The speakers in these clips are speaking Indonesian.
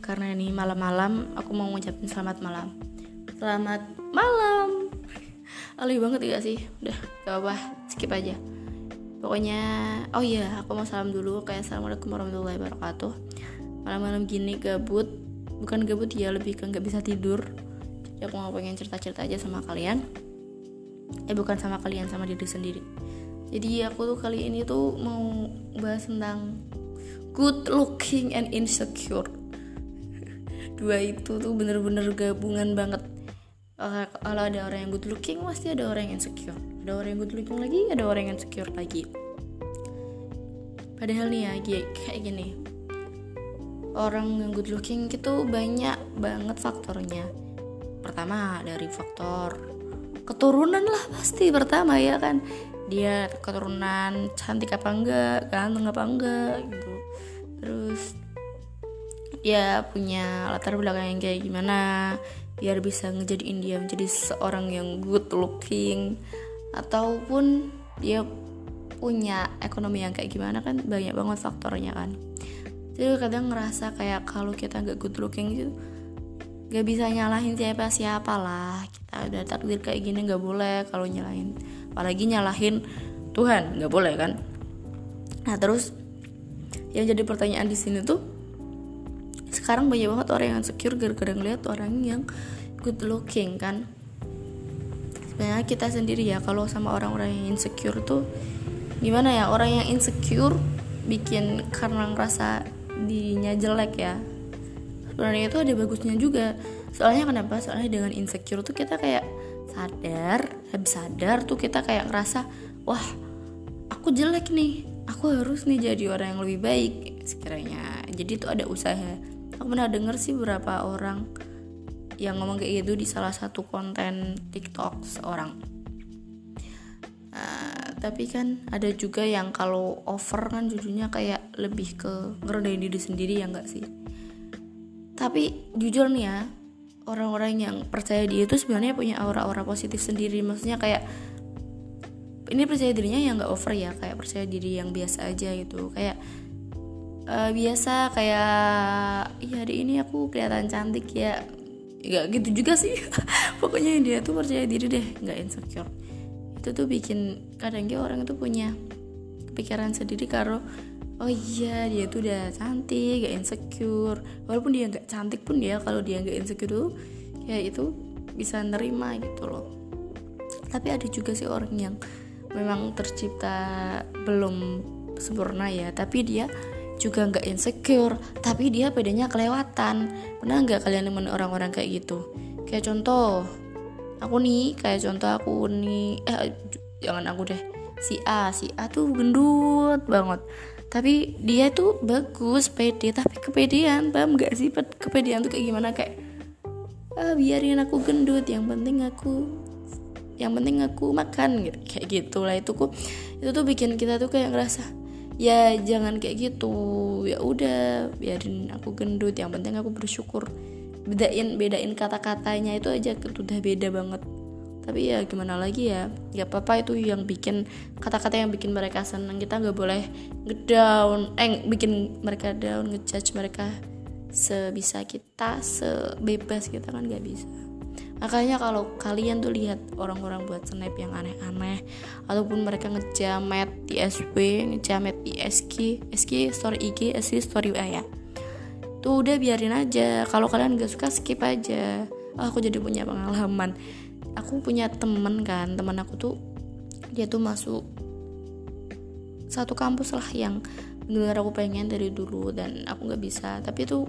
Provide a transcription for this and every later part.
Karena ini malam-malam, aku mau ngucapin selamat malam. Selamat malam. Alih banget ya sih? Udah, gak apa, skip aja. Pokoknya, oh iya, aku mau salam dulu. Kayak assalamualaikum warahmatullahi wabarakatuh. Malam-malam gini gabut, bukan gabut ya, lebih ke nggak bisa tidur. Jadi aku mau pengen cerita-cerita aja sama kalian. Eh bukan sama kalian, sama diri sendiri. Jadi aku tuh kali ini tuh mau bahas tentang good looking and insecure dua itu tuh bener-bener gabungan banget. Kalau ada orang yang good looking pasti ada orang yang insecure. Ada orang yang good looking lagi ada orang yang insecure lagi. Padahal nih ya kayak gini. Orang yang good looking itu banyak banget faktornya. Pertama dari faktor keturunan lah pasti pertama ya kan? Dia keturunan cantik apa enggak ganteng apa enggak gitu. Terus ya punya latar belakang yang kayak gimana biar bisa ngejadiin dia menjadi seorang yang good looking ataupun dia punya ekonomi yang kayak gimana kan banyak banget faktornya kan. Jadi kadang ngerasa kayak kalau kita nggak good looking gitu gak bisa nyalahin siapa siapa lah. Kita udah takdir kayak gini nggak boleh kalau nyalahin. Apalagi nyalahin Tuhan nggak boleh kan. Nah terus yang jadi pertanyaan di sini tuh sekarang banyak banget orang yang insecure gara-gara ngeliat orang yang good looking kan? Sebenarnya kita sendiri ya kalau sama orang-orang yang insecure tuh gimana ya? Orang yang insecure bikin karena ngerasa dirinya jelek ya. Sebenarnya itu ada bagusnya juga. Soalnya kenapa? Soalnya dengan insecure tuh kita kayak sadar habis sadar tuh kita kayak ngerasa wah aku jelek nih. Aku harus nih jadi orang yang lebih baik sekiranya. Jadi itu ada usaha aku pernah denger sih beberapa orang yang ngomong kayak gitu di salah satu konten TikTok seorang. Uh, tapi kan ada juga yang kalau over kan jujurnya kayak lebih ke ngerendahin diri sendiri ya enggak sih? Tapi jujur nih ya orang-orang yang percaya dia itu sebenarnya punya aura-aura positif sendiri. Maksudnya kayak ini percaya dirinya yang nggak over ya kayak percaya diri yang biasa aja gitu. Kayak uh, biasa kayak iya hari ini aku kelihatan cantik ya. Nggak gitu juga sih. Pokoknya dia tuh percaya diri deh nggak insecure. Itu tuh bikin kadang dia orang itu punya pikiran sendiri karo oh iya dia tuh udah cantik gak insecure. Walaupun dia nggak cantik pun dia kalau dia nggak insecure tuh ya itu bisa nerima gitu loh. Tapi ada juga sih orang yang memang tercipta belum sempurna ya tapi dia juga nggak insecure tapi dia bedanya kelewatan. Pernah nggak kalian nemen orang-orang kayak gitu? Kayak contoh aku nih kayak contoh aku nih eh jangan aku deh. Si A si A tuh gendut banget. Tapi dia tuh bagus pede tapi kepedean paham gak sih? Kepedean tuh kayak gimana? Kayak ah biarin aku gendut yang penting aku yang penting aku makan gitu. Kayak gitulah itu kok itu tuh bikin kita tuh kayak ngerasa ya jangan kayak gitu. Ya udah biarin aku gendut. Yang penting aku bersyukur. Bedain bedain kata-katanya itu aja udah beda banget. Tapi ya gimana lagi ya? Ya apa itu yang bikin kata-kata yang bikin mereka senang kita nggak boleh ngedown eh bikin mereka down ngejudge mereka sebisa kita sebebas kita kan nggak bisa makanya kalau kalian tuh lihat orang-orang buat snap yang aneh-aneh ataupun mereka ngejamet di SW ngejamet di SG SG story IG SG story WA ya. Tuh udah biarin aja kalau kalian gak suka skip aja. Oh, aku jadi punya pengalaman. Aku punya temen kan teman aku tuh dia tuh masuk satu kampus lah yang benar aku pengen dari dulu dan aku nggak bisa. Tapi tuh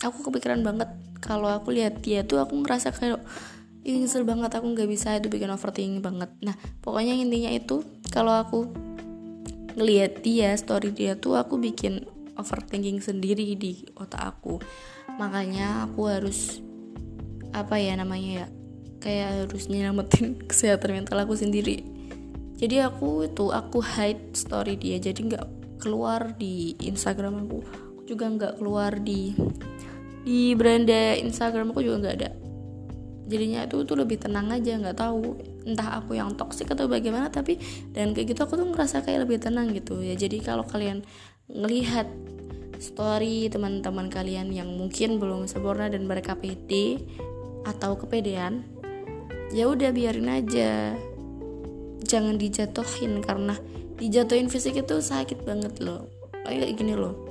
aku kepikiran banget kalau aku lihat dia tuh aku ngerasa kayak ini nyesel banget aku nggak bisa itu bikin overthinking banget. Nah pokoknya intinya itu kalau aku ngelihat dia story dia tuh aku bikin overthinking sendiri di otak aku. Makanya aku harus apa ya namanya ya kayak harus nyelamatin kesehatan mental aku sendiri. Jadi aku itu aku hide story dia jadi nggak keluar di Instagram aku. Aku juga nggak keluar di di beranda Instagram aku juga nggak ada. Jadinya itu tuh lebih tenang aja nggak tahu entah aku yang toksik atau bagaimana tapi dan kayak gitu aku tuh ngerasa kayak lebih tenang gitu. Ya jadi kalau kalian ngelihat story teman-teman kalian yang mungkin belum sempurna dan mereka pede atau kepedean ya udah biarin aja. Jangan dijatuhin karena dijatuhin fisik itu sakit banget loh. Kayak gini loh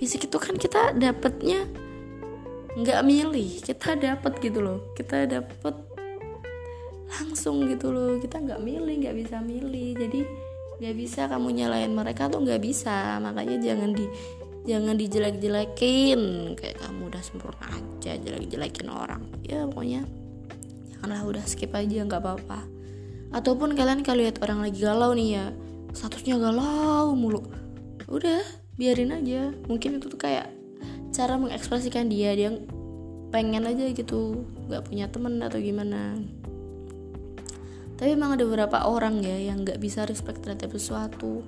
fisik itu kan kita dapatnya nggak milih kita dapat gitu loh. Kita dapat langsung gitu loh. Kita nggak milih nggak bisa milih. Jadi nggak bisa kamu nyalain mereka tuh nggak bisa. Makanya jangan di jangan dijelek-jelekin. Kayak kamu udah sempurna aja jelek-jelekin orang. Ya pokoknya janganlah udah skip aja nggak apa-apa. Ataupun kalian kalau lihat orang lagi galau nih ya statusnya galau mulu. Udah biarin aja. Mungkin itu tuh kayak cara mengekspresikan dia dia pengen aja gitu nggak punya temen atau gimana. Tapi emang ada beberapa orang ya yang nggak bisa respect terhadap sesuatu.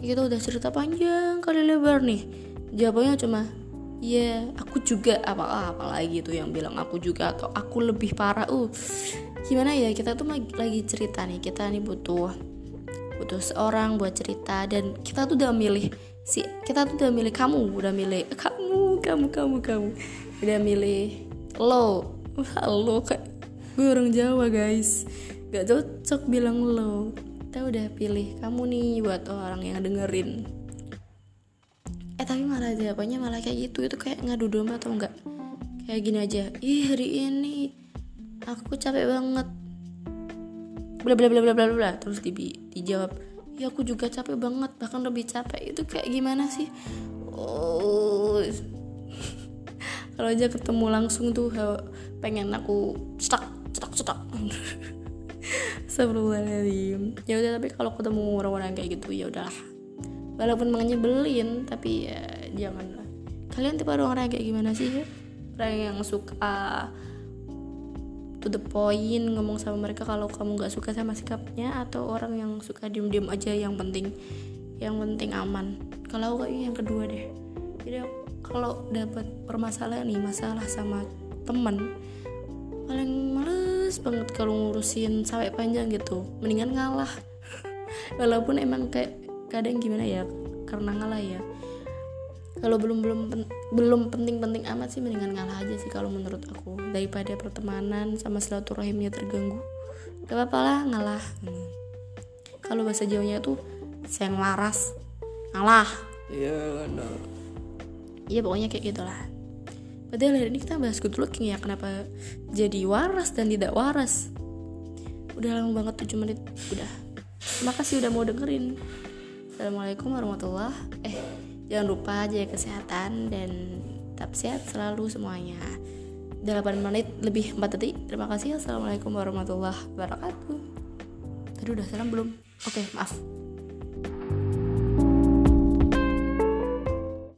Kita udah cerita panjang kali lebar nih. Jawabannya cuma ya aku juga apa apa lagi tuh yang bilang aku juga? Atau aku lebih parah. Uh gimana ya kita tuh lagi cerita nih kita nih butuh butuh seorang buat cerita. Dan kita tuh udah milih si kita tuh udah milih kamu udah milih kamu kamu kamu kamu. Udah milih lo. Lo kayak gue orang Jawa guys. Gak cocok bilang lo. Kita udah pilih kamu nih buat orang yang dengerin. Eh tapi malah jawabannya malah kayak gitu. Itu kayak ngadu domba atau enggak kayak gini aja. Ih hari ini aku capek banget. Bla bla bla bla bla bla. Terus di, dijawab ya aku juga capek banget. Bahkan lebih capek. Itu kayak gimana sih? Oh kalau aja ketemu langsung tuh pengen aku cetak cetak cetak Astagfirullahaladzim. Ya udah tapi kalau ketemu orang-orang kayak gitu ya udahlah. Walaupun nyebelin tapi ya jangan lah kalian tipe orang-orang kayak gimana sih ya? orang yang suka to the point ngomong sama mereka kalau kamu nggak suka sama sikapnya atau orang yang suka diem-diem aja yang penting yang penting aman. Kalau aku yang kedua deh. Jadi kalau dapat permasalahan nih masalah sama temen paling males banget kalau ngurusin sampai panjang gitu. Mendingan ngalah. Walaupun emang kayak kadang gimana ya karena ngalah ya. Kalau belum belum pen, belum penting-penting amat sih mendingan ngalah aja sih kalau menurut aku. Daripada pertemanan sama silaturahimnya terganggu. Gak apa-apa lah ngalah. Hmm. kalau bahasa jauhnya tuh sayang waras ngalah. Iya no. Iya pokoknya kayak gitulah. Padahal hari ini kita bahas good looking ya Kenapa jadi waras dan tidak waras. Udah lama banget 7 menit. Udah. Terima kasih udah mau dengerin. Assalamualaikum warahmatullah. Eh jangan lupa jaga kesehatan Dan tetap sehat selalu semuanya. 8 menit lebih 4 detik. Terima kasih. Assalamualaikum warahmatullahi wabarakatuh. Tadi udah salam belum? Oke maaf